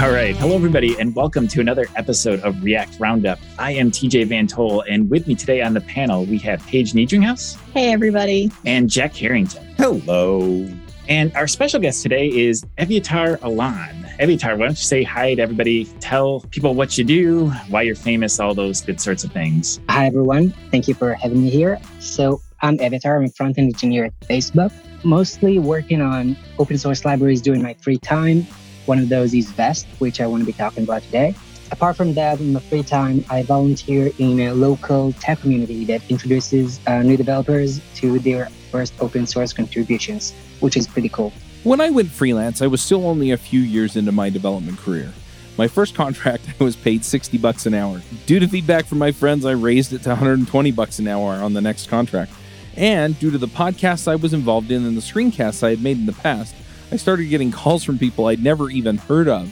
All right. Hello, everybody, and welcome to another episode of React Roundup. I am TJ VanToll, and with me today on the panel, we have Paige Niedringhaus. Hey, everybody. And Jack Herrington. Hello. And our special guest today is Evyatar Alush. Evyatar, why don't you say hi to everybody? Tell people what you do, why you're famous, all those good sorts of things. Hi, everyone. Thank you for having me here. So, I'm Evyatar. I'm a front end engineer at Facebook, mostly working on open source libraries during my free time one of those is Vest, which I want to be talking about today. Apart from that, in my free time, I volunteer in a local tech community that introduces uh, new developers to their first open source contributions, which is pretty cool. When I went freelance, I was still only a few years into my development career. My first contract, I was paid 60 bucks an hour. Due to feedback from my friends, I raised it to 120 bucks an hour on the next contract. And due to the podcasts I was involved in and the screencasts I had made in the past, I started getting calls from people I'd never even heard of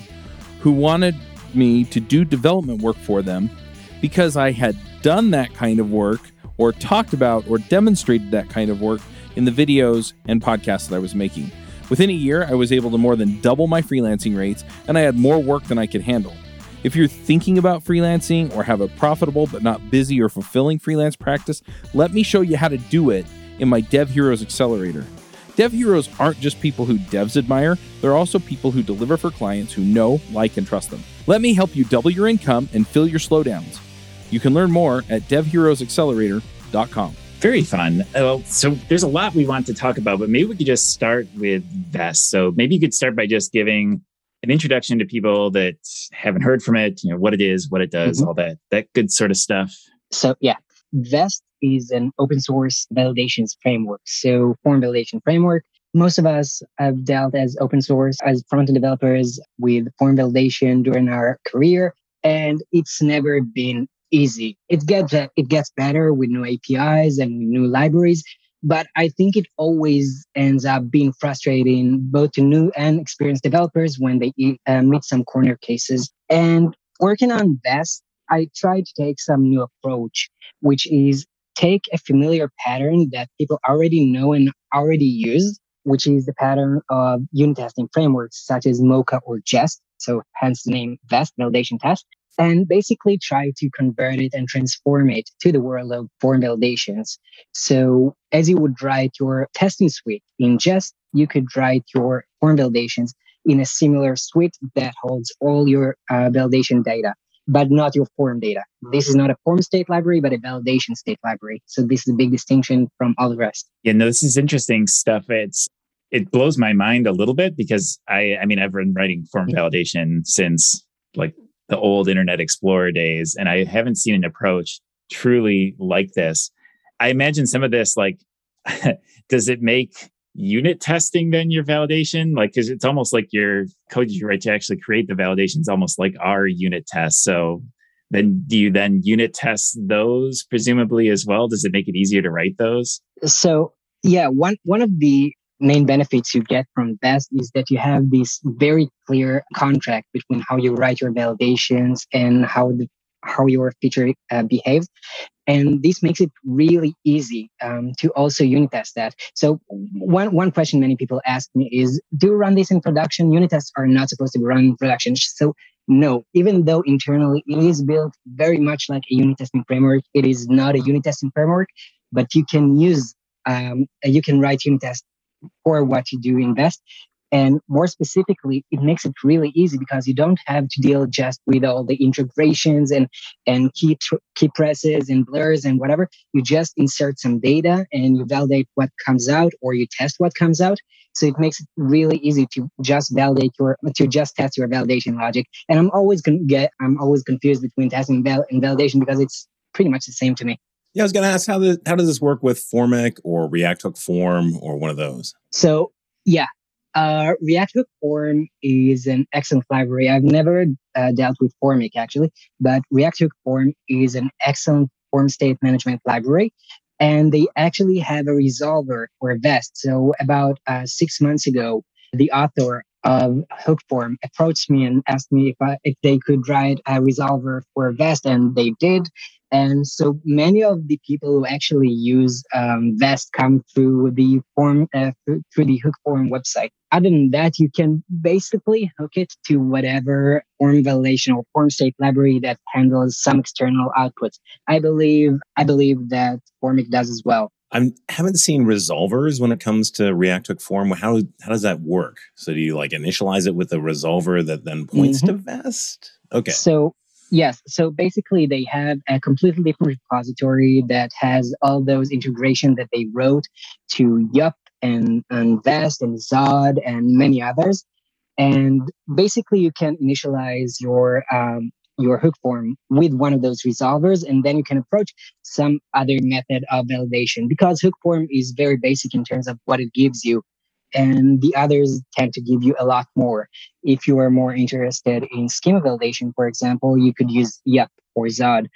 who wanted me to do development work for them because I had done that kind of work or talked about or demonstrated that kind of work in the videos and podcasts that I was making. Within a year, I was able to more than double my freelancing rates and I had more work than I could handle. If you're thinking about freelancing or have a profitable but not busy or fulfilling freelance practice, let me show you how to do it in my Dev Heroes Accelerator. Dev heroes aren't just people who devs admire, they're also people who deliver for clients who know, like, and trust them. Let me help you double your income and fill your slowdowns. You can learn more at devheroesaccelerator.com. Very fun. Well, so there's a lot we want to talk about, but maybe we could just start with Vest. So maybe you could start by just giving an introduction to people that haven't heard from it, you know, what it is, what it does, mm-hmm. all that that good sort of stuff. So yeah, Vest is an open source validations framework. So form validation framework. Most of us have dealt as open source as front-end developers with form validation during our career, and it's never been easy. It gets it gets better with new APIs and new libraries, but I think it always ends up being frustrating both to new and experienced developers when they uh, meet some corner cases. And working on Vest, I tried to take some new approach, which is take a familiar pattern that people already know and already use, which is the pattern of unit testing frameworks such as Mocha or Jest. So hence the name Vest validation test and basically try to convert it and transform it to the world of form validations. So as you would write your testing suite in Jest, you could write your form validations in a similar suite that holds all your uh, validation data but not your form data. Mm-hmm. This is not a form state library, but a validation state library. So this is a big distinction from all the rest. Yeah, no, this is interesting stuff. It's it blows my mind a little bit because I I mean I've been writing form validation since like the old Internet Explorer days, and I haven't seen an approach truly like this. I imagine some of this like does it make unit testing then your validation? Like, because it's almost like your code you write to actually create the validations, almost like our unit tests. So then do you then unit test those presumably as well? Does it make it easier to write those? So yeah, one one of the main benefits you get from Vest is that you have this very clear contract between how you write your validations and how the how your feature uh, behaves. And this makes it really easy um, to also unit test that. So one, one question many people ask me is, do you run this in production? Unit tests are not supposed to be run in production. So no, even though internally it is built very much like a unit testing framework, it is not a unit testing framework, but you can use, um, you can write unit tests for what you do in Vest. And more specifically, it makes it really easy because you don't have to deal just with all the integrations and, and key, tr- key presses and blurs and whatever. You just insert some data and you validate what comes out or you test what comes out. So it makes it really easy to just validate your, to just test your validation logic. And I'm always going to get, I'm always confused between testing and, val- and validation because it's pretty much the same to me. Yeah, I was going to ask how the, how does this work with Formik or React Hook Form or one of those? So yeah, uh, React Hook Form is an excellent library. I've never uh, dealt with Formik actually, but React Hook Form is an excellent form state management library. And they actually have a resolver for Vest. So about uh, six months ago, the author of Hook Form approached me and asked me if, I, if they could write a resolver for Vest, and they did. And so many of the people who actually use um, Vest come through the form uh, through the Hook Form website. Other than that, you can basically hook it to whatever form validation or form state library that handles some external outputs. I believe I believe that Formik does as well. I haven't seen resolvers when it comes to React Hook Form. How how does that work? So do you like initialize it with a resolver that then points mm-hmm. to Vest? Okay. So Yes. So basically, they have a completely different repository that has all those integration that they wrote to Yup and, and Vest and Zod and many others. And basically, you can initialize your um, your hook form with one of those resolvers, and then you can approach some other method of validation because hook form is very basic in terms of what it gives you and the others tend to give you a lot more. If you are more interested in schema validation, for example, you could use Yup or Zod.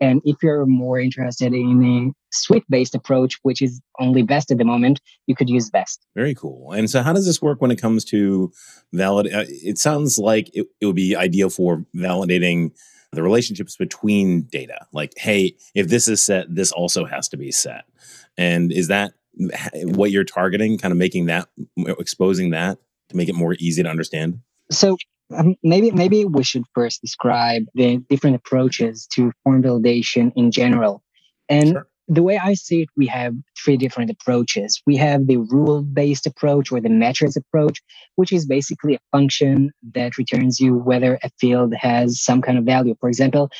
And if you're more interested in a suite based approach, which is only Vest at the moment, you could use Vest. Very cool. And so, how does this work when it comes to valid? Uh, it sounds like it, it would be ideal for validating the relationships between data. Like, hey, if this is set, this also has to be set. And is that what you're targeting, kind of making that, exposing that to make it more easy to understand? So um, maybe maybe we should first describe the different approaches to form validation in general. And sure. the way I see it, we have three different approaches. We have the rule-based approach or the metrics approach, which is basically a function that returns you whether a field has some kind of value. For example,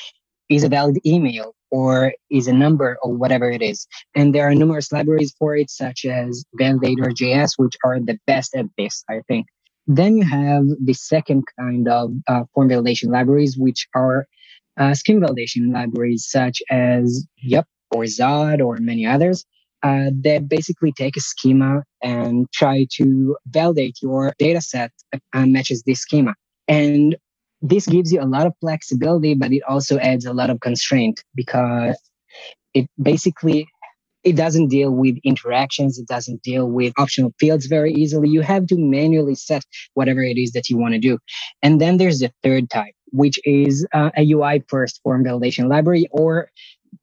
is a valid email or is a number or whatever it is. And there are numerous libraries for it, such as Validator.js, which are the best at this, I think. Then you have the second kind of uh, form validation libraries, which are uh, schema validation libraries, such as Yup or Zod or many others. Uh, that basically take a schema and try to validate your data set uh, matches this schema. And this gives you a lot of flexibility, but it also adds a lot of constraint because it basically it doesn't deal with interactions it doesn't deal with optional fields very easily. You have to manually set whatever it is that you want to do. And then there's the third type which is uh, a ui first form validation library or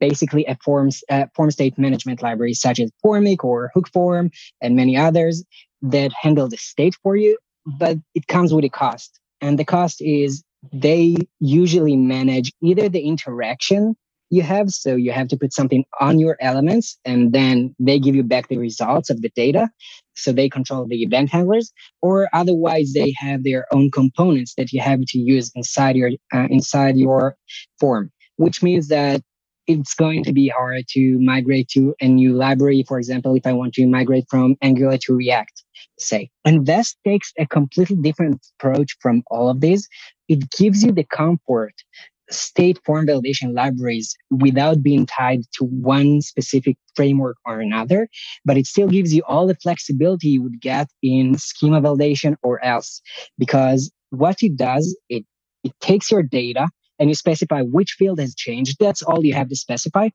basically a forms uh, form state management library such as formik or hook form and many others that handle the state for you but it comes with a cost. And the cost is they usually manage either the interaction you have. So you have to put something on your elements and then they give you back the results of the data. So they control the event handlers or otherwise they have their own components that you have to use inside your, uh, inside your form, which means that it's going to be hard to migrate to a new library. For example, if I want to migrate from Angular to React, say. And Vest takes a completely different approach from all of these. It gives you the comfort state form validation libraries without being tied to one specific framework or another, but it still gives you all the flexibility you would get in schema validation or else. Because what it does, it, it takes your data and you specify which field has changed. That's all you have to specify.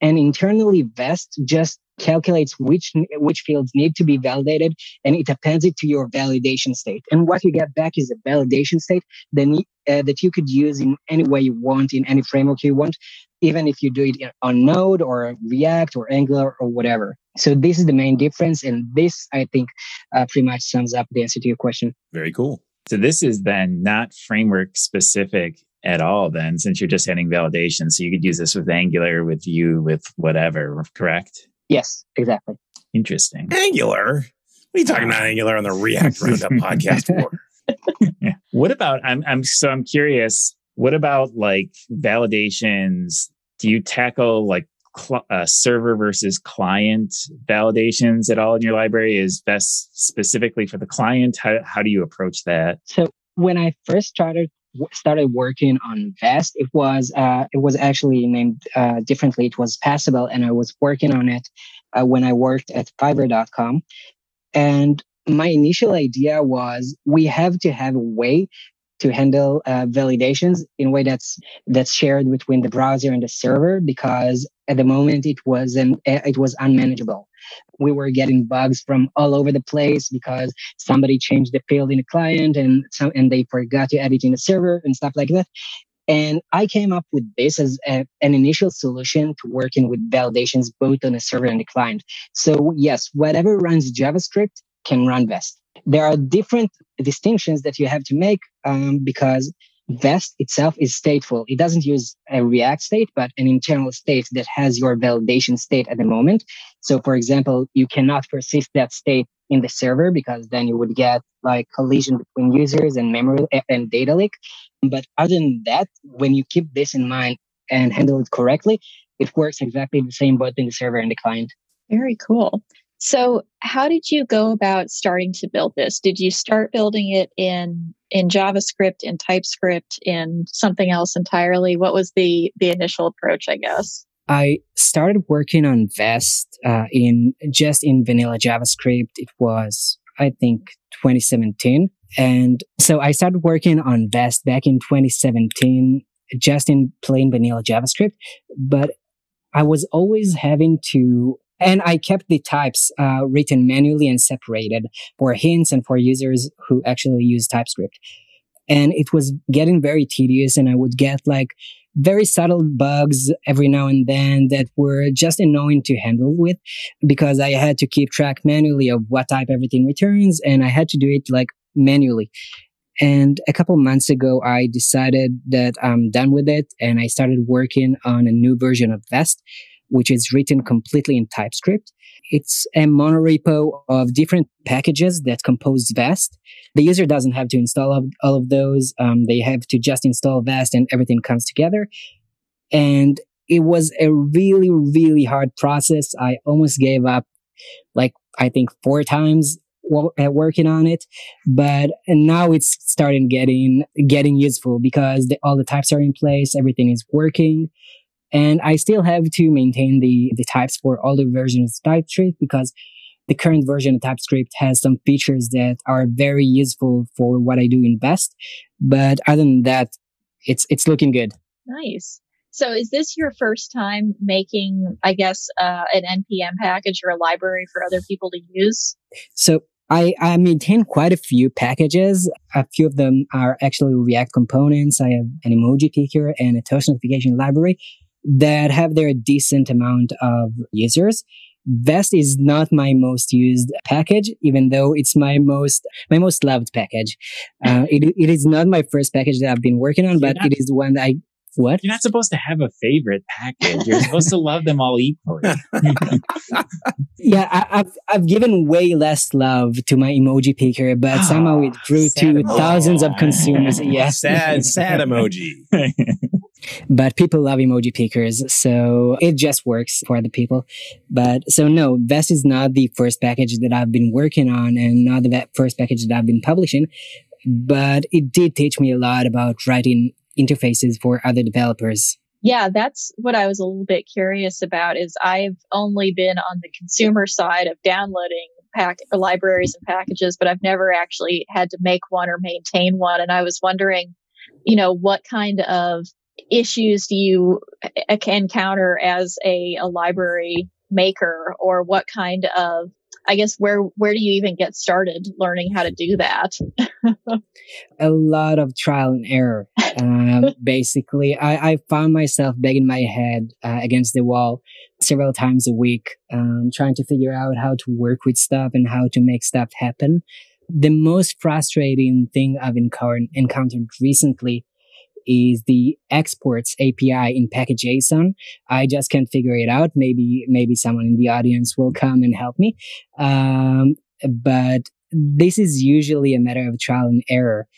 And internally, Vest just calculates which which fields need to be validated and it appends it to your validation state. And what you get back is a validation state then uh, that you could use in any way you want in any framework you want even if you do it on node or react or angular or whatever. So this is the main difference and this i think uh, pretty much sums up the answer to your question. Very cool. So this is then not framework specific at all then since you're just adding validation. So you could use this with angular with Vue with whatever correct yes exactly. Interesting. Angular? What are you talking about angular on the react roundup podcast for? Yeah. what about i'm i'm so i'm curious what about like validations? Do you tackle like cl- uh, server versus client validations at all in your library? Is Vest specifically for the client? How, how do you approach that? So when i first started started working on Vest, it was uh, it was actually named uh, differently. It was Passable, and I was working on it uh, when I worked at Fiverr.com. And my initial idea was we have to have a way to handle uh, validations in a way that's that's shared between the browser and the server because at the moment it was an, it was unmanageable we were getting bugs from all over the place because somebody changed the field in the client and some and they forgot to add it in the server and stuff like that And I came up with this as a, an initial solution to working with validations both on the server and the client. So yes, whatever runs JavaScript can run Vest. There are different distinctions that you have to make um, because Vest itself is stateful. It doesn't use a React state, but an internal state that has your validation state at the moment. So, for example, you cannot persist that state in the server because then you would get like collision between users and memory and data leak. But other than that, when you keep this in mind and handle it correctly, it works exactly the same both in the server and the client. Very cool. So, how did you go about starting to build this? Did you start building it in in JavaScript, in TypeScript, in something else entirely? What was the the initial approach? I guess I started working on Vest uh, in just in vanilla JavaScript. It was, I think, 2017, and so I started working on Vest back in 2017, just in plain vanilla JavaScript. But I was always having to and I kept the types uh, written manually and separated for hints and for users who actually use TypeScript. And it was getting very tedious, and I would get like very subtle bugs every now and then that were just annoying to handle with because I had to keep track manually of what type everything returns, and I had to do it like manually. And a couple months ago, I decided that I'm done with it, and I started working on a new version of Vest which is written completely in TypeScript. It's a monorepo of different packages that compose Vest. The user doesn't have to install all of those. Um, they have to just install Vest and everything comes together. And it was a really, really hard process. I almost gave up like, I think four times working on it, but now it's starting getting, getting useful because the, all the types are in place. Everything is working. And I still have to maintain the, the types for all the versions of TypeScript because the current version of TypeScript has some features that are very useful for what I do in Vest. But other than that, it's, it's looking good. Nice. So is this your first time making, I guess, uh, an NPM package or a library for other people to use? So I, I maintain quite a few packages. A few of them are actually React components. I have an emoji picker and a toast notification library that have their decent amount of users. Vest is not my most used package, even though it's my most my most loved package. Uh, it, it is not my first package that I've been working on, but it is one that I what? You're not supposed to have a favorite package. You're supposed to love them all equally. yeah, I, have I've given way less love to my emoji picker, but oh, somehow it grew to emoji. thousands of consumers. Yes, sad, sad emoji. But people love emoji pickers, so it just works for the people. But so no, Vest is not the first package that I've been working on, and not the first package that I've been publishing. But it did teach me a lot about writing interfaces for other developers. Yeah, that's what I was a little bit curious about is I've only been on the consumer side of downloading pack libraries and packages, but I've never actually had to make one or maintain one. And I was wondering, you know, what kind of issues do you encounter as a, a library maker or what kind of I guess where where do you even get started learning how to do that? a lot of trial and error. Um, basically, I, I found myself banging my head uh, against the wall several times a week, um, trying to figure out how to work with stuff and how to make stuff happen. The most frustrating thing I've encountered, encountered recently is the exports API in package JSON. I just can't figure it out. Maybe, maybe someone in the audience will come and help me. Um, but this is usually a matter of trial and error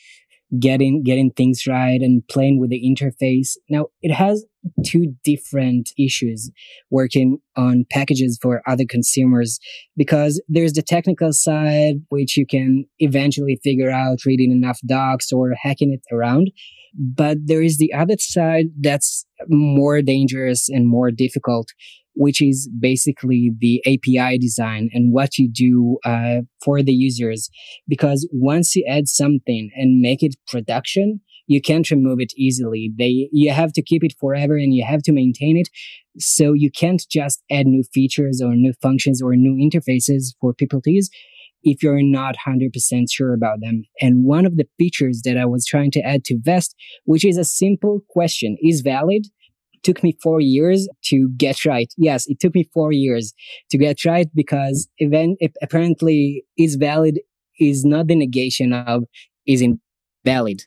getting getting things right and playing with the interface. Now it has two different issues working on packages for other consumers because there's the technical side which you can eventually figure out reading enough docs or hacking it around. But there is the other side that's more dangerous and more difficult, which is basically the API design and what you do uh, for the users. Because once you add something and make it production, you can't remove it easily. They, you have to keep it forever and you have to maintain it. So you can't just add new features or new functions or new interfaces for people to use if you're not 100% sure about them. And one of the features that I was trying to add to Vest, which is a simple question, is valid, took me four years to get right. Yes, it took me four years to get right because event apparently is valid is not the negation of is invalid.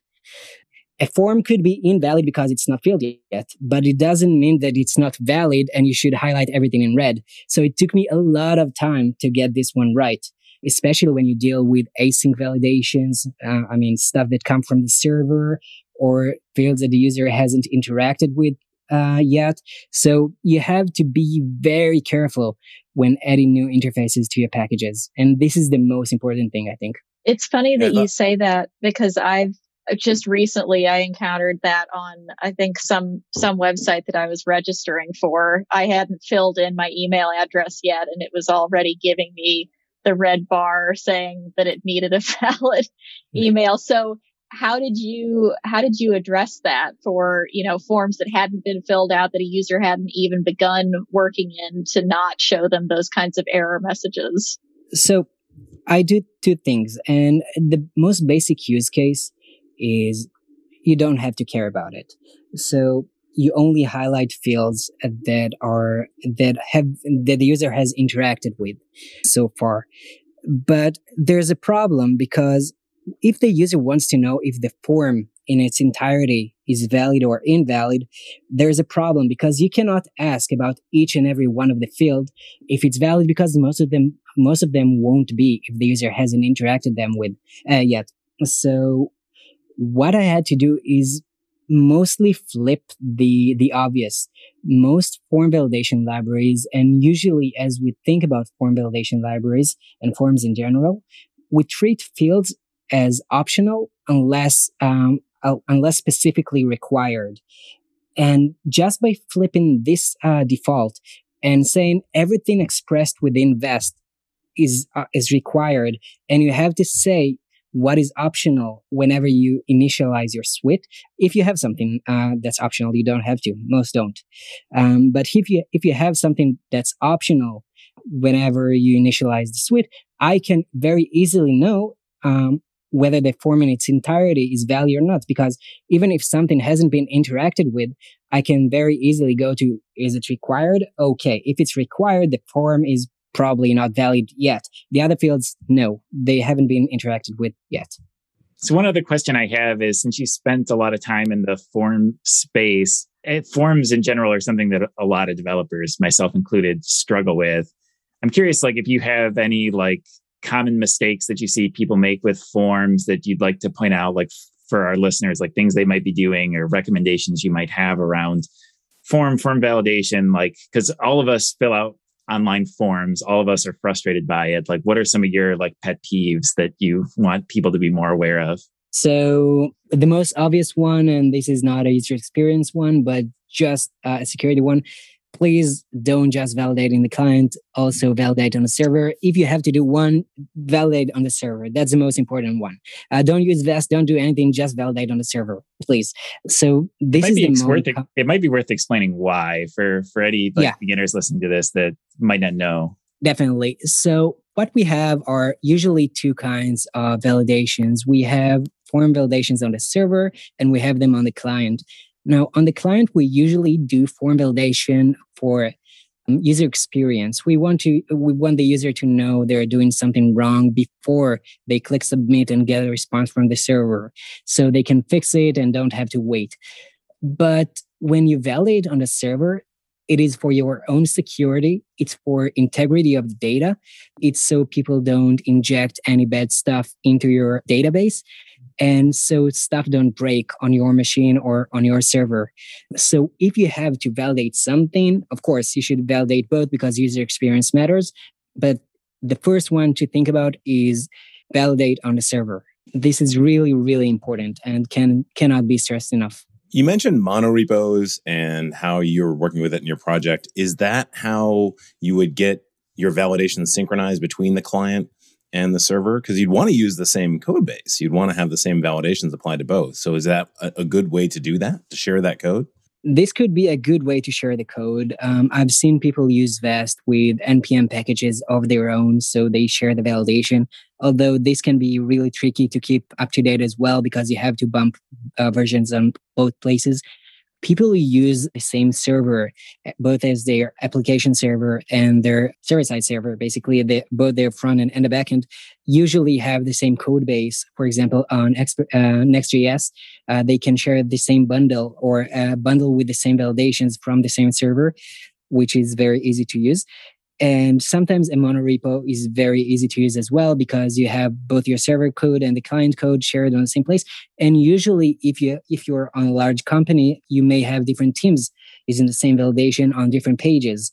A form could be invalid because it's not filled yet, but it doesn't mean that it's not valid and you should highlight everything in red. So it took me a lot of time to get this one right, especially when you deal with async validations. Uh, I mean, stuff that come from the server or fields that the user hasn't interacted with uh, yet. So you have to be very careful when adding new interfaces to your packages. And this is the most important thing, I think. It's funny that you say that because I've just recently I encountered that on I think some some website that I was registering for. I hadn't filled in my email address yet and it was already giving me the red bar saying that it needed a valid email. So how did you how did you address that for you know forms that hadn't been filled out that a user hadn't even begun working in to not show them those kinds of error messages? So i do two things and the most basic use case is you don't have to care about it. So you only highlight fields that are that have that the user has interacted with so far. But there's a problem because if the user wants to know if the form in its entirety is valid or invalid, there's a problem because you cannot ask about each and every one of the field if it's valid because most of them most of them won't be if the user hasn't interacted them with uh, yet. So what I had to do is mostly flip the the obvious. Most form validation libraries, and usually as we think about form validation libraries and forms in general, we treat fields as optional unless um, uh, unless specifically required. And just by flipping this uh, default and saying everything expressed within Vest is uh, is required, and you have to say what is optional whenever you initialize your suite. If you have something uh, that's optional, you don't have to. Most don't. Um, but if you if you have something that's optional whenever you initialize the suite, I can very easily know um, whether the form in its entirety is valid or not. Because even if something hasn't been interacted with, I can very easily go to, is it required? Okay. If it's required, the form is probably not valid yet. The other fields, no, they haven't been interacted with yet. So one other question I have is since you spent a lot of time in the form space, eh, forms in general are something that a lot of developers, myself included, struggle with. I'm curious, like if you have any like common mistakes that you see people make with forms that you'd like to point out, like for our listeners, like things they might be doing or recommendations you might have around form, form validation? Like, because all of us fill out online forms, all of us are frustrated by it. Like, what are some of your like pet peeves that you want people to be more aware of? So the most obvious one, and this is not a user experience one, but just uh, a security one, please don't just validate in the client, also validate on the server. If you have to do one, validate on the server. That's the most important one. Uh, don't use Vest, don't do anything, just validate on the server, please. So this is the worth it, it might be worth explaining why for for any like, yeah. beginners listening to this that might not know. Definitely. So what we have are usually two kinds of validations. We have form validations on the server and we have them on the client. Now, on the client, we usually do form validation for um, user experience. We want to we want the user to know they're doing something wrong before they click submit and get a response from the server, so they can fix it and don't have to wait. But when you validate on the server, it is for your own security. It's for integrity of the data. It's so people don't inject any bad stuff into your database. And so stuff don't break on your machine or on your server. So if you have to validate something of course you should validate both because user experience matters. But the first one to think about is validate on the server. This is really really important and can cannot be stressed enough you mentioned monorepos and how you're working with it in your project is that how you would get your validation synchronized between the client and the server because you'd want to use the same code base. You'd want to have the same validations applied to both. So is that a, a good way to do that, to share that code? This could be a good way to share the code. Um, I've seen people use Vest with NPM packages of their own, so they share the validation. Although this can be really tricky to keep up to date as well because you have to bump uh, versions on both places people use the same server, eh, both as their application server and their server side server. Basically, both their front end and the backend usually have the same code base. For example, on uh, Next.js, uh, they can share the same bundle or uh, bundle with the same validations from the same server, which is very easy to use. And sometimes a monorepo is very easy to use as well because you have both your server code and the client code shared on the same place. And usually, if you if you're on a large company, you may have different teams using the same validation on different pages.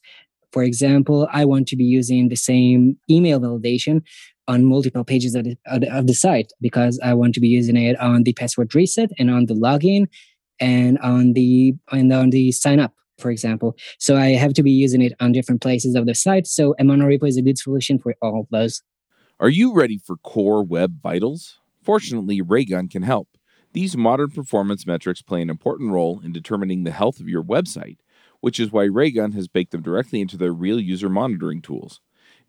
For example, I want to be using the same email validation on multiple pages of the, of the site because I want to be using it on the password reset and on the login and on the and on the sign up for example. So I have to be using it on different places of the site. So a monorepo is a good solution for all of those. Are you ready for core web vitals? Fortunately, Raygun can help. These modern performance metrics play an important role in determining the health of your website, which is why Raygun has baked them directly into their real user monitoring tools.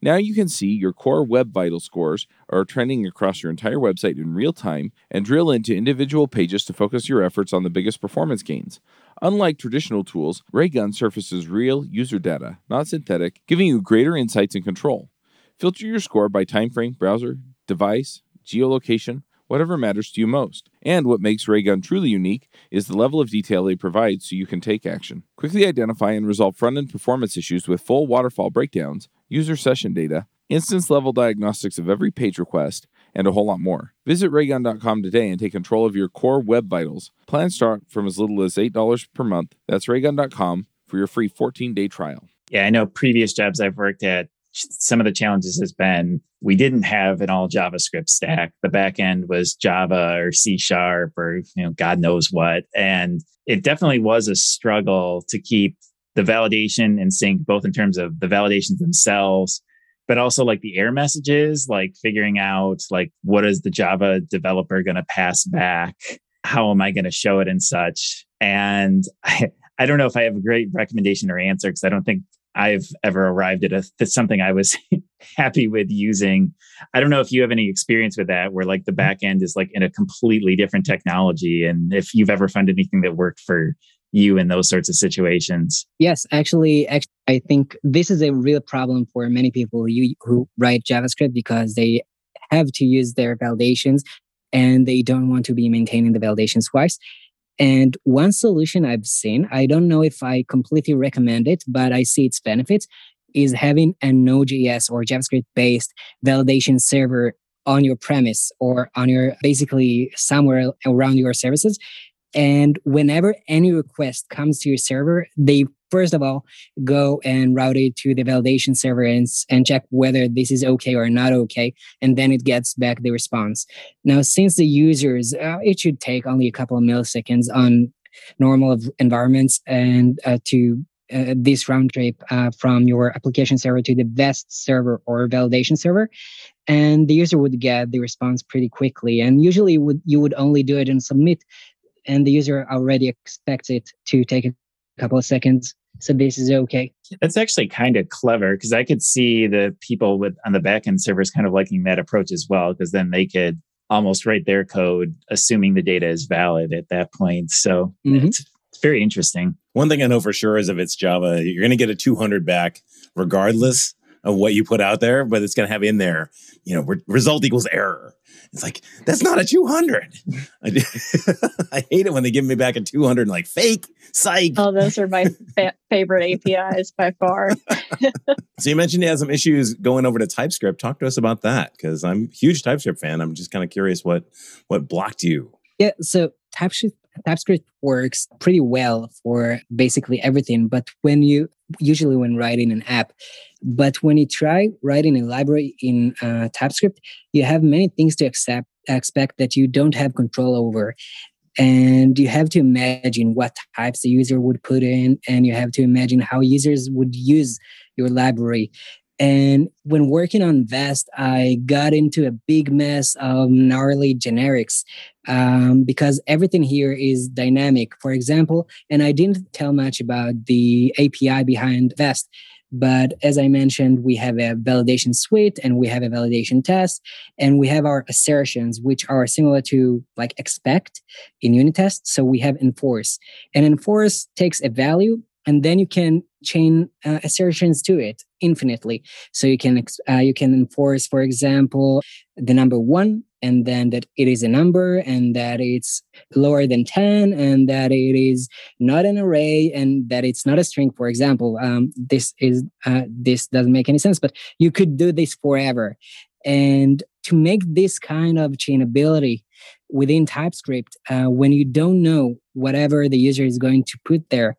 Now you can see your core web vital scores are trending across your entire website in real time and drill into individual pages to focus your efforts on the biggest performance gains. Unlike traditional tools, Raygun surfaces real user data, not synthetic, giving you greater insights and control. Filter your score by time frame, browser, device, geolocation, whatever matters to you most. And what makes Raygun truly unique is the level of detail they provide so you can take action. Quickly identify and resolve front end performance issues with full waterfall breakdowns, user session data, instance level diagnostics of every page request, and a whole lot more. Visit raygun.com today and take control of your core web vitals. Plans start from as little as $8 per month. That's raygun.com for your free 14 day trial. Yeah, I know previous jobs I've worked at, some of the challenges has been we didn't have an all JavaScript stack. The back end was Java or C sharp or you know God knows what, and it definitely was a struggle to keep the validation in sync, both in terms of the validations themselves but also like the error messages, like figuring out like what is the Java developer going to pass back? How am I going to show it and such? And I, I don't know if I have a great recommendation or answer because I don't think I've ever arrived at a something I was happy with using. I don't know if you have any experience with that, where like the mm-hmm. back end is like in a completely different technology, and if you've ever found anything that worked for you in those sorts of situations. Yes, actually, actually, I think this is a real problem for many people who, who write JavaScript because they have to use their validations and they don't want to be maintaining the validations twice. And one solution I've seen, I don't know if I completely recommend it, but I see its benefits, is having a Node.js or JavaScript based validation server on your premise or on your basically somewhere around your services and whenever any request comes to your server, they first of all go and route it to the validation server and, and check whether this is okay or not okay. And then it gets back the response. Now, since the users, uh, it should take only a couple of milliseconds on normal environments and uh, to uh, this round trip uh, from your application server to the Vest server or validation server and the user would get the response pretty quickly and usually would you would only do it and submit and the user already expects it to take a couple of seconds. So this is okay. That's actually kind of clever because I could see the people with on the backend servers kind of liking that approach as well, because then they could almost write their code assuming the data is valid at that point. So mm-hmm. it's, it's very interesting. One thing I know for sure is if it's Java, you're going to get a 200 back regardless of what you put out there, but it's going to have in there, you know, re- result equals error. It's like, that's not a 200. I, I hate it when they give me back a 200 like fake psych. Oh, those are my fa- favorite APIs by far. so you mentioned you had some issues going over to TypeScript. Talk to us about that because I'm a huge TypeScript fan. I'm just kind of curious what what blocked you. Yeah, so TypeScript TypeScript works pretty well for basically everything, but when you usually when writing an app, but when you try writing a library in uh, TypeScript, you have many things to accept expect that you don't have control over. And you have to imagine what types the user would put in, and you have to imagine how users would use your library. And when working on Vest, I got into a big mess of gnarly generics um, because everything here is dynamic. For example, and I didn't tell much about the API behind Vest. But as I mentioned, we have a validation suite and we have a validation test and we have our assertions, which are similar to like expect in unit tests. So we have enforce and enforce takes a value and then you can chain uh, assertions to it infinitely. So you can uh, you can enforce, for example, the number one, and then that it is a number, and that it's lower than ten, and that it is not an array, and that it's not a string. For example, um, this is uh, this doesn't make any sense, but you could do this forever, and to make this kind of chainability within TypeScript, uh, when you don't know whatever the user is going to put there,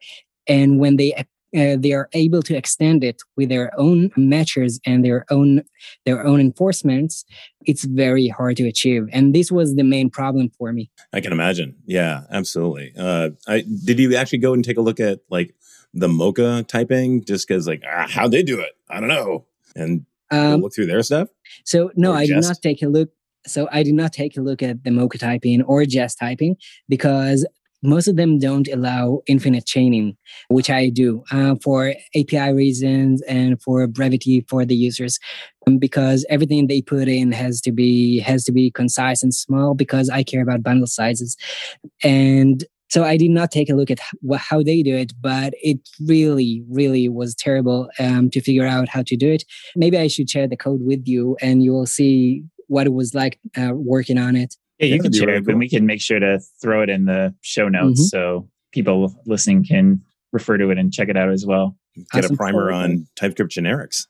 and when they uh, they are able to extend it with their own matchers and their own their own enforcements it's very hard to achieve. And this was the main problem for me. I can imagine. Yeah absolutely. Uh, I, did you actually go and take a look at like the mocha typing? Just because like ah, how they do it? I don't know. And um, look through their stuff? so no i did not take a look so I did not take a look at the Mocha typing or Jest typing because most of them don't allow infinite chaining, which I do uh, for API reasons and for brevity for the users, um, because everything they put in has to be has to be concise and small. Because I care about bundle sizes, and so I did not take a look at how they do it, but it really, really was terrible um, to figure out how to do it. Maybe I should share the code with you, and you will see what it was like uh, working on it. Yeah, you can share it, cool. and we can make sure to throw it in the show notes mm-hmm. so people listening can refer to it and check it out as well. Get awesome. a primer on TypeScript generics.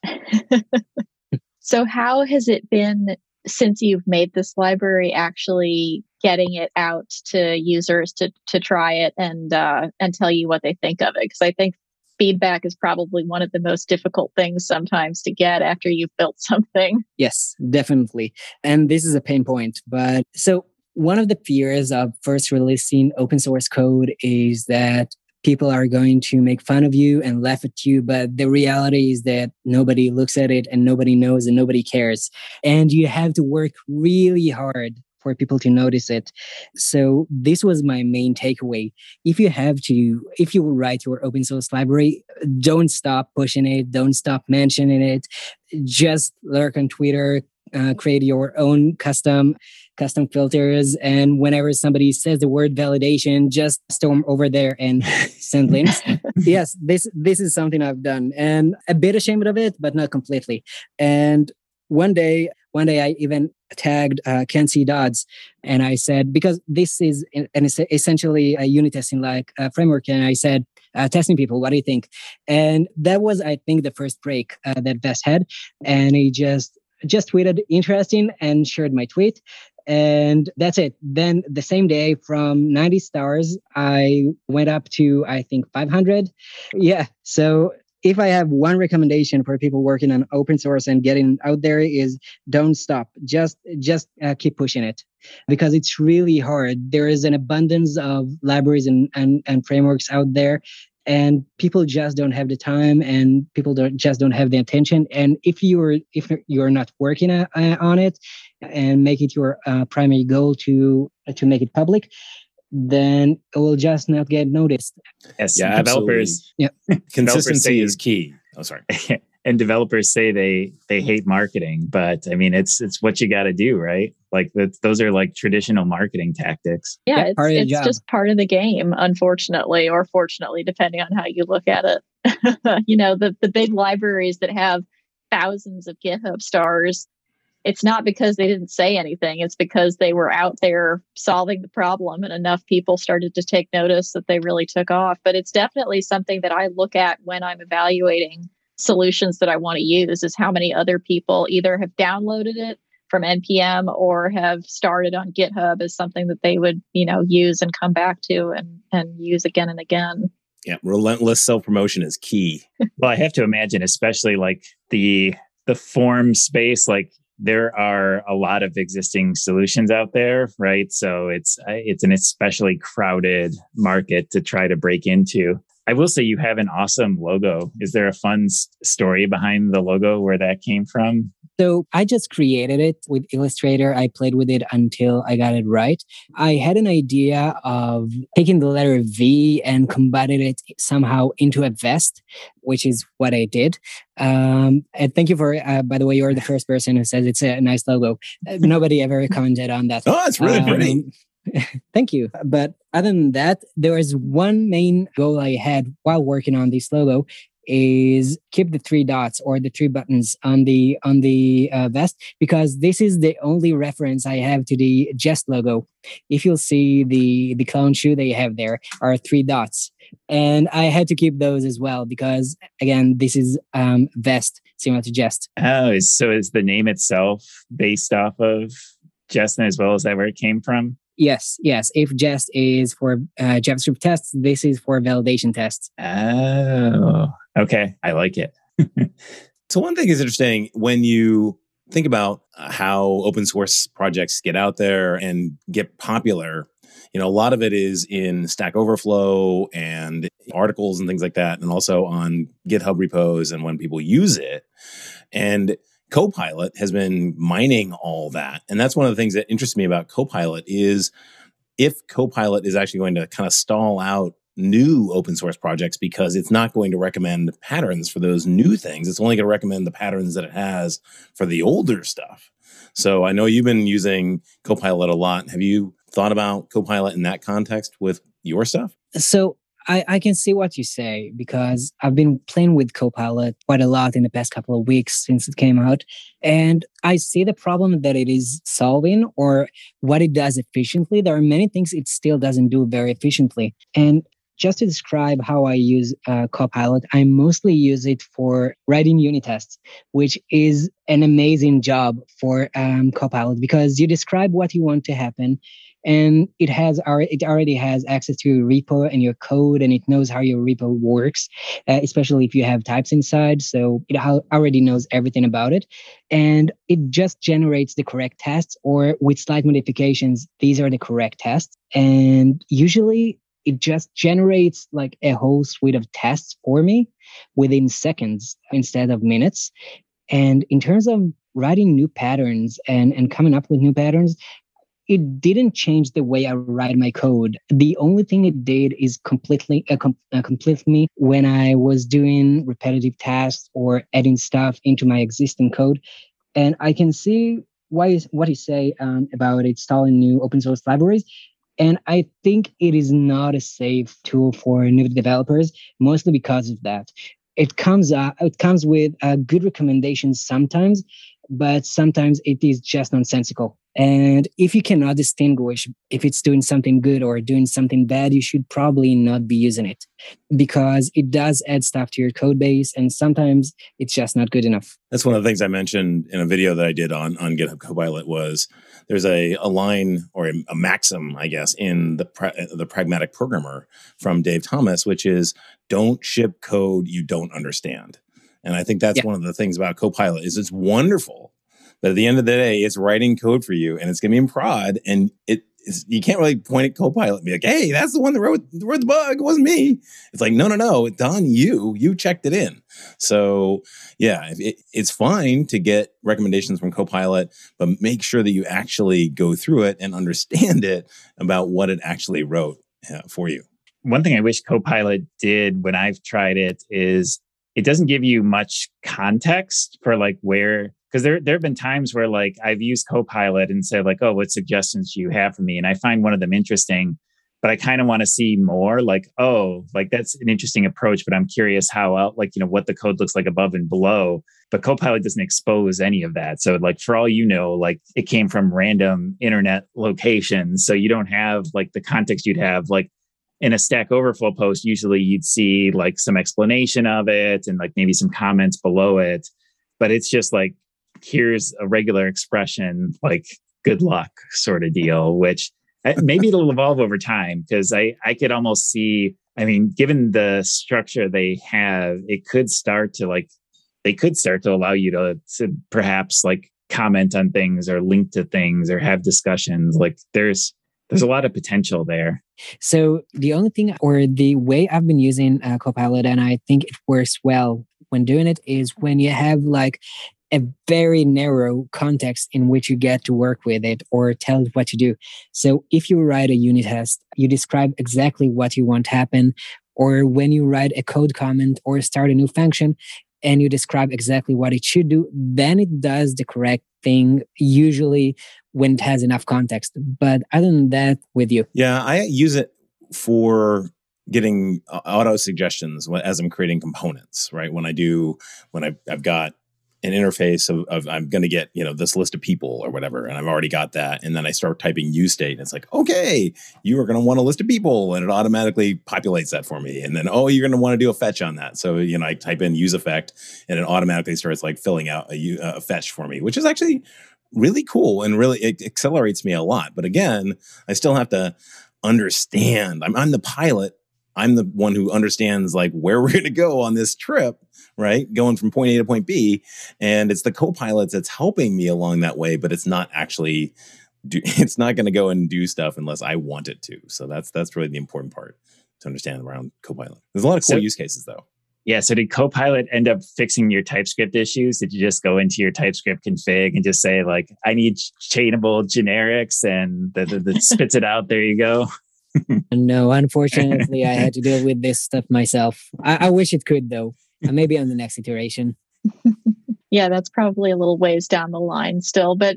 so, how has it been since you've made this library actually getting it out to users to to try it and uh, and tell you what they think of it? Because I think feedback is probably one of the most difficult things sometimes to get after you've built something. Yes, definitely. And this is a pain point. But so one of the fears of first releasing open source code is that people are going to make fun of you and laugh at you. But the reality is that nobody looks at it and nobody knows and nobody cares. And you have to work really hard for people to notice it. So this was my main takeaway. If you have to, if you write your open source library, don't stop pushing it. Don't stop mentioning it. Just lurk on Twitter, uh, create your own custom custom filters and whenever somebody says the word validation just storm over there and send links yes this this is something i've done and a bit ashamed of it but not completely and one day one day i even tagged uh, Kent C. Dodds, and I said because this is an, essentially a unit testing like uh, framework, and I said. Uh, testing people, what do you think? And that was, I think, the first break uh, that Vest had, and he just just tweeted interesting and shared my tweet, and that's it. Then the same day, from 90 stars, I went up to I think 500. Yeah, so if I have one recommendation for people working on open source and getting out there is don't stop. Just just uh, keep pushing it because it's really hard. There is an abundance of libraries and, and, and frameworks out there and people just don't have the time and people don't just don't have the attention and if you're if you're not working uh, on it and make it your uh, primary goal to to make it public then it will just not get noticed. Yes, yeah, developers. Yeah, consistency is key. Oh, sorry. and developers say they they hate marketing, but I mean it's it's what you got to do, right? Like those are like traditional marketing tactics. Yeah, it's, it's just part of the game, unfortunately, or fortunately, depending on how you look at it. you know, the the big libraries that have thousands of GitHub stars it's not because they didn't say anything. It's because they were out there solving the problem and enough people started to take notice that they really took off. But it's definitely something that i look at when i'm evaluating solutions that i want to use is how many other people either have downloaded it from npm or have started on github as something that they would you know use and come back to and and use again and again. Yeah relentless self promotion is key. Well i have to imagine especially like the the form space like there are a lot of existing solutions out there, right? So it's it's an especially crowded market to try to break into. I will say you have an awesome logo. Is there a fun s- story behind the logo where that came from? So I just created it with Illustrator. I played with it until I got it right. I had an idea of taking the letter V and combining it somehow into a vest, which is what I did. Um, and thank you for, uh, by the way, you're the first person who says it's a nice logo. Uh, nobody ever commented on that. Oh, it's really pretty. Thank you. But other than that, there was one main goal I had while working on this logo is keep the three dots or the three buttons on the on the uh, vest because this is the only reference I have to the Jest logo. If you'll see the the clown shoe they have there are three dots, and I had to keep those as well because again this is um, vest similar to Jest. Oh, so is the name itself based off of Justin as well? Is that where it came from? Yes, yes. If Jest is for uh, JavaScript tests, this is for validation tests. Oh, okay. I like it. So one thing is interesting when you think about how open source projects get out there and get popular. You know, a lot of it is in Stack Overflow and articles and things like that, and also on GitHub repos and when people use it. And Copilot has been mining all that. And that's one of the things that interests me about Copilot is if Copilot is actually going to kind of stall out new open source projects because it's not going to recommend patterns for those new things. It's only going to recommend the patterns that it has for the older stuff. So I know you've been using Copilot a lot. Have you thought about Copilot in that context with your stuff? So I, I can see what you say because I've been playing with Copilot quite a lot in the past couple of weeks since it came out. And I see the problem that it is solving or what it does efficiently. There are many things it still doesn't do very efficiently. And just to describe how I use uh, Copilot, I mostly use it for writing unit tests, which is an amazing job for um, Copilot because you describe what you want to happen, and it has it already has access to your repo and your code, and it knows how your repo works, uh, especially if you have types inside. So it already knows everything about it, and it just generates the correct tests, or with slight modifications, these are the correct tests. And usually it just generates like a whole suite of tests for me within seconds instead of minutes. And in terms of writing new patterns and, and coming up with new patterns, it didn't change the way I write my code. The only thing it did is completely uh, uh, complete me when I was doing repetitive tasks or adding stuff into my existing code. And I can see why what he say um, about installing new open source libraries. And I think it is not a safe tool for new developers, mostly because of that. It comes uh, it comes with uh, good recommendations sometimes, but sometimes it is just nonsensical. And if you cannot distinguish if it's doing something good or doing something bad, you should probably not be using it because it does add stuff to your code base and sometimes it's just not good enough. That's one of the things I mentioned in a video that I did on, on GitHub Copilot was there's a, a line or a, a maxim, I guess, in the pra- the pragmatic programmer from Dave Thomas, which is don't ship code you don't understand. And I think that's yeah. one of the things about Copilot is it's wonderful but at the end of the day, it's writing code for you and it's going to be in prod. And it is, you can't really point at Copilot and be like, hey, that's the one that wrote, wrote the bug. It wasn't me. It's like, no, no, no. It's on you. You checked it in. So, yeah, it, it's fine to get recommendations from Copilot, but make sure that you actually go through it and understand it about what it actually wrote uh, for you. One thing I wish Copilot did when I've tried it is it doesn't give you much context for like where because there there have been times where like I've used Copilot and said like, oh, what suggestions do you have for me? And I find one of them interesting, but I kind of want to see more. Like, oh, like that's an interesting approach, but I'm curious how out like you know what the code looks like above and below. But Copilot doesn't expose any of that. So like for all you know, like it came from random internet locations, so you don't have like the context you'd have like in a stack overflow post usually you'd see like some explanation of it and like maybe some comments below it but it's just like here's a regular expression like good luck sort of deal, which uh, maybe it'll evolve over time because I, I could almost see, I mean, given the structure they have, it could start to like, they could start to allow you to, to perhaps like comment on things or link to things or have discussions. Like there's, there's a lot of potential there. So the only thing or the way I've been using uh, Copilot and I think it works well when doing it is when you have like a very narrow context in which you get to work with it or tell it what to do. So if you write a unit test, you describe exactly what you want to happen. Or when you write a code comment or start a new function and you describe exactly what it should do, then it does the correct thing, usually when it has enough context. But other than that, with you. Yeah, I use it for getting uh, auto suggestions as I'm creating components, right? When I do, when I, I've got an interface of, of I'm going to get you know this list of people or whatever, and I've already got that, and then I start typing use state, and it's like, okay, you are going to want a list of people, and it automatically populates that for me, and then oh, you're going to want to do a fetch on that, so you know I type in use effect, and it automatically starts like filling out a, a fetch for me, which is actually really cool and really it accelerates me a lot. But again, I still have to understand. I'm, I'm the pilot. I'm the one who understands like where we're going to go on this trip right? Going from point A to point B. And it's the co-pilots that's helping me along that way, but it's not actually do, it's not going to go and do stuff unless I want it to. So that's that's really the important part to understand around Copilot. There's a lot of cool so, use cases though. Yeah. So did Copilot end up fixing your TypeScript issues? Did you just go into your TypeScript config and just say like, I need chainable generics and the spits it out? There you go. no, unfortunately, I had to deal with this stuff myself. I, I wish it could though. Maybe on the next iteration. yeah, that's probably a little ways down the line still, but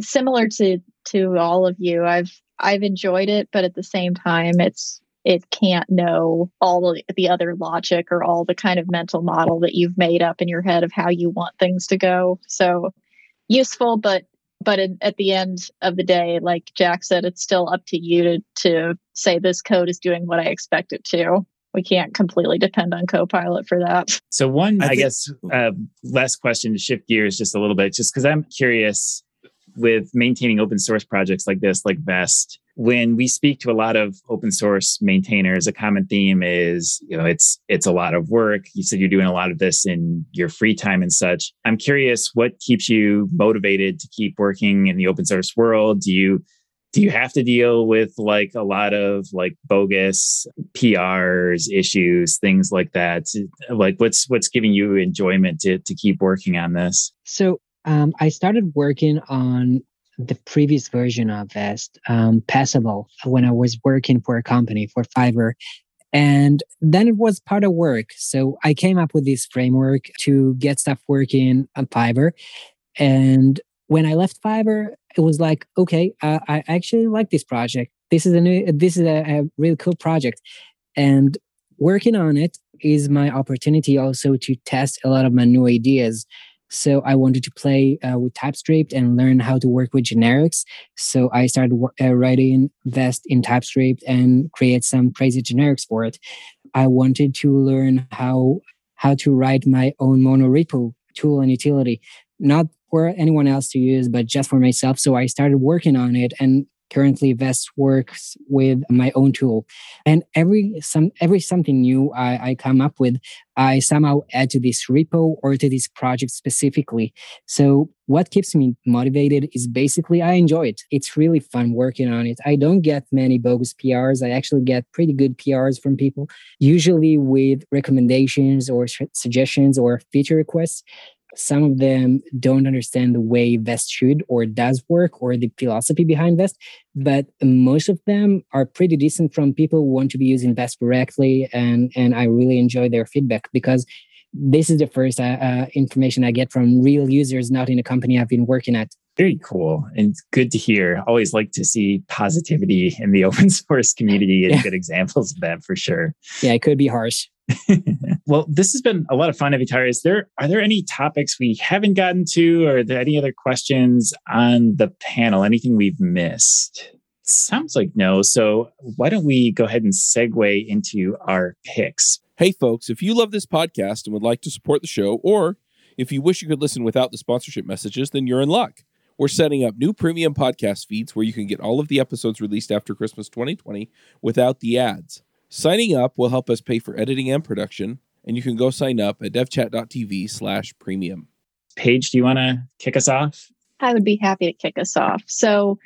similar to to all of you, I've I've enjoyed it, but at the same time, it's it can't know all the other logic or all the kind of mental model that you've made up in your head of how you want things to go. So useful, but but in, at the end of the day, like Jack said, it's still up to you to to say this code is doing what I expect it to we can't completely depend on Copilot for that. So, one, I, I think, guess, uh, last question to shift gears just a little bit, just because I'm curious with maintaining open source projects like this, like Vest. When we speak to a lot of open source maintainers, a common theme is, you know, it's it's a lot of work. You said you're doing a lot of this in your free time and such. I'm curious, what keeps you motivated to keep working in the open source world? Do you do you have to deal with like a lot of like bogus PRs issues, things like that? Like what's what's giving you enjoyment to to keep working on this? So um, I started working on the previous version of Vest, um, Passable, when I was working for a company for Fiverr. And then it was part of work. So I came up with this framework to get stuff working on Fiverr. And when I left Fiverr, it was like, okay, uh, I actually like this project. This is a new, this is a, a really cool project, and working on it is my opportunity also to test a lot of my new ideas. So I wanted to play uh, with TypeScript and learn how to work with generics. So I started uh, writing Vest in TypeScript and create some crazy generics for it. I wanted to learn how how to write my own monorepo tool and utility, not for anyone else to use, but just for myself. So I started working on it and currently Vest works with my own tool. And every some every something new I, I come up with, I somehow add to this repo or to this project specifically. So what keeps me motivated is basically I enjoy it. It's really fun working on it. I don't get many bogus PRs. I actually get pretty good PRs from people, usually with recommendations or suggestions or feature requests some of them don't understand the way Vest should or does work or the philosophy behind Vest, but most of them are pretty decent from people who want to be using Vest correctly. And, and I really enjoy their feedback because this is the first uh, uh, information I get from real users, not in a company I've been working at. Very cool and good to hear. Always like to see positivity in the open source community and yeah. good examples of that for sure. Yeah, it could be harsh. well, this has been a lot of fun, Evyatar. Is there are there any topics we haven't gotten to, or are there any other questions on the panel? Anything we've missed? Sounds like no. So why don't we go ahead and segue into our picks? Hey, folks, if you love this podcast and would like to support the show, or if you wish you could listen without the sponsorship messages, then you're in luck. We're setting up new premium podcast feeds where you can get all of the episodes released after Christmas 2020 without the ads. Signing up will help us pay for editing and production, and you can go sign up at devchat.tv slash premium. Paige, do you want to kick us off? I would be happy to kick us off. So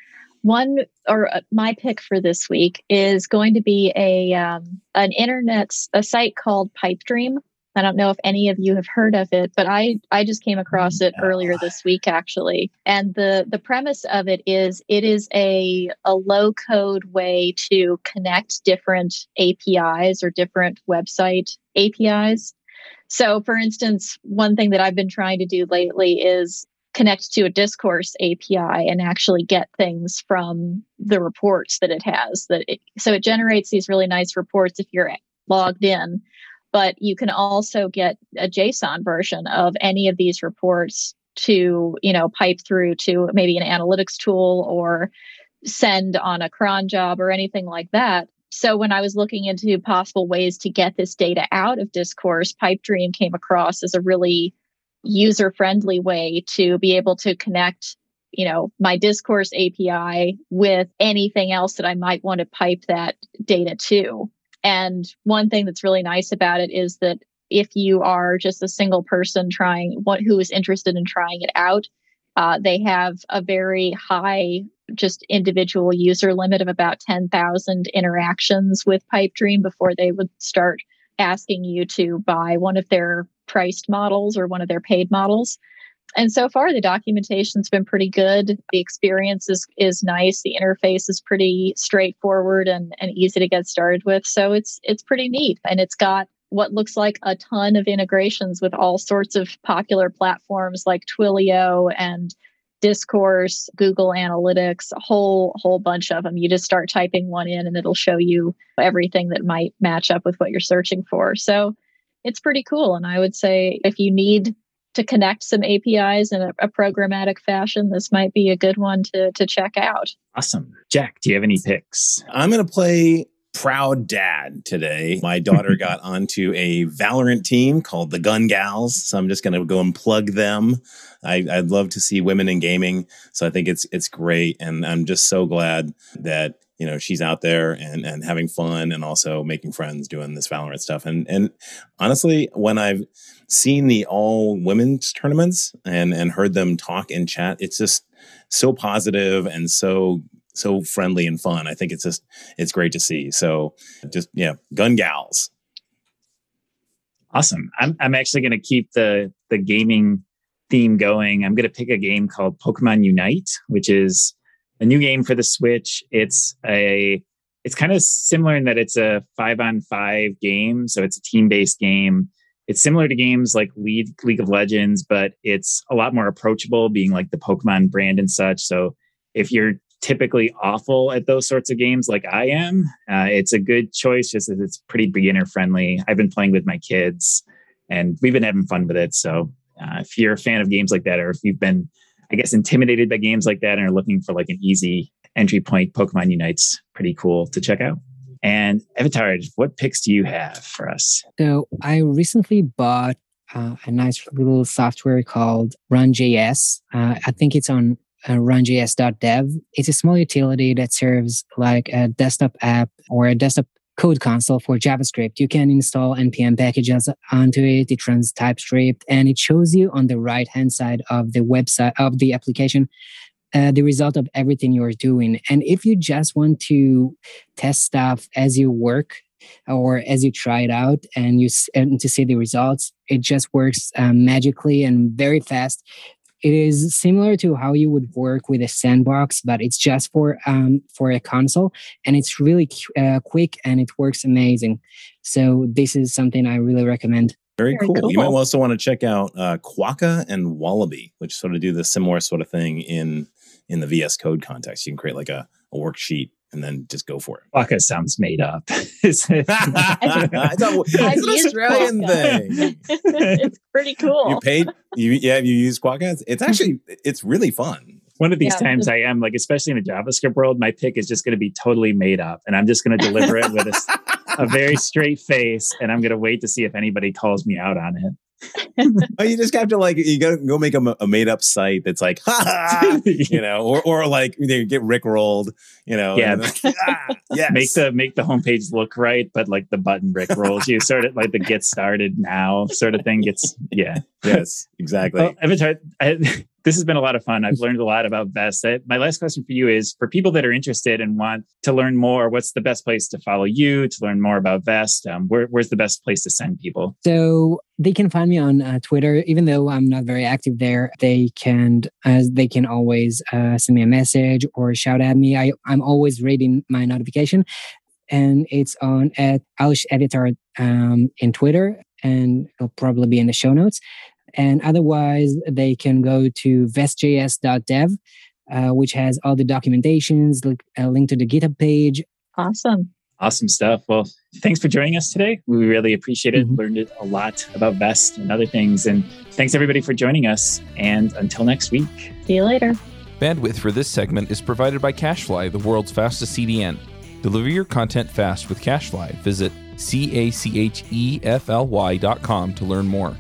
one or uh, my pick for this week is going to be a um, an internet a site called Pipedream. I don't know if any of you have heard of it, but I I just came across it earlier this week actually. And the the premise of it is it is a a low code way to connect different APIs or different website APIs. So for instance, one thing that I've been trying to do lately is connect to a discourse API and actually get things from the reports that it has that it, so it generates these really nice reports if you're logged in but you can also get a JSON version of any of these reports to, you know, pipe through to maybe an analytics tool or send on a cron job or anything like that. So when I was looking into possible ways to get this data out of discourse, Pipedream came across as a really user friendly way to be able to connect you know my discourse api with anything else that i might want to pipe that data to and one thing that's really nice about it is that if you are just a single person trying what who is interested in trying it out, uh, they have a very high just individual user limit of about 10,000 interactions with Pipedream before they would start asking you to buy one of their priced models or one of their paid models. And so far, the documentation's been pretty good. The experience is, is nice. The interface is pretty straightforward and, and easy to get started with. So it's it's pretty neat. And it's got what looks like a ton of integrations with all sorts of popular platforms like Twilio and Discourse, Google Analytics, a whole whole bunch of them. You just start typing one in and it'll show you everything that might match up with what you're searching for. So it's pretty cool. And I would say if you need to connect some APIs in a, a, programmatic fashion, this might be a good one to, to check out. Awesome. Jack, do you have any picks? I'm going to play proud dad today. My daughter got onto a Valorant team called the Gun Gals. So I'm just going to go and plug them. I, I'd love to see women in gaming. So I think it's, it's great. And I'm just so glad that you know she's out there and and having fun and also making friends doing this Valorant stuff. And and honestly, when I've seen the all women's tournaments and and heard them talk and chat, it's just so positive and so so friendly and fun. I think it's just it's great to see. So just yeah, gun gals. Awesome. I'm I'm actually going to keep the the gaming theme going. I'm going to pick a game called Pokemon Unite, which is a new game for the Switch. It's a it's kind of similar in that it's a five on five game, so it's a team based game. It's similar to games like League League of Legends, but it's a lot more approachable, being like the Pokemon brand and such. So if you're typically awful at those sorts of games like I am, uh, it's a good choice just as it's pretty beginner friendly. I've been playing with my kids and we've been having fun with it. So uh, if you're a fan of games like that, or if you've been I guess, intimidated by games like that and are looking for like an easy entry point, Pokemon Unite's pretty cool to check out. And Evyatar, what picks do you have for us? So I recently bought uh, a nice little software called RunJS. Uh, I think it's on uh, runjs.dev. It's a small utility that serves like a desktop app or a desktop code console for JavaScript. You can install npm packages onto it. It runs TypeScript and it shows you on the right hand side of the website of the application uh, the result of everything you're doing. And if you just want to test stuff as you work or as you try it out and you and to see the results, it just works um, magically and very fast it is similar to how you would work with a sandbox, but it's just for um, for a console, and it's really uh, quick and it works amazing. So this is something I really recommend. Very, Very cool. cool. You might also want to check out uh, Quokka and Wallaby, which sort of do the similar sort of thing in in the VS Code context. You can create like a, a worksheet and then just go for it. Quokka sounds made up. it's, it's an Australian thing. it's pretty cool. You paid, you yeah, you use Quokka. It's hmm. actually it's really fun. One of these yeah. times I am like, especially in the JavaScript world, my pick is just going to be totally made up, and I'm just going to deliver it with a, a very straight face, and I'm going to wait to see if anybody calls me out on it. oh, you just have to like you go go make a, a made up site that's like ha, you know, or or like you get rickrolled, you know. Yeah, like, ah, yes. Make the make the homepage look right, but like the button Rick rolls. you sort of like the get started now sort of thing gets yeah. Yes, exactly. Well, Evyatar, I, this has been a lot of fun. I've learned a lot about Vest. My last question for you is for people that are interested and want to learn more, what's the best place to follow you, to learn more about Vest? Um, where, where's the best place to send people? So they can find me on uh, Twitter, even though I'm not very active there. They can, as they can always uh, send me a message or shout at me. I, I'm always reading my notification and it's on at Alish Editor um, in Twitter, and it'll probably be in the show notes. And otherwise, they can go to vestjs.dev, uh, which has all the documentations, like a link to the GitHub page. Awesome. Awesome stuff. Well, thanks for joining us today. We really appreciate it. Mm-hmm. Learned a lot about Vest and other things. And thanks everybody for joining us. And until next week. See you later. Bandwidth for this segment is provided by CacheFly, the world's fastest CDN. Deliver your content fast with CacheFly. Visit C A C H E F L Y dot com to learn more.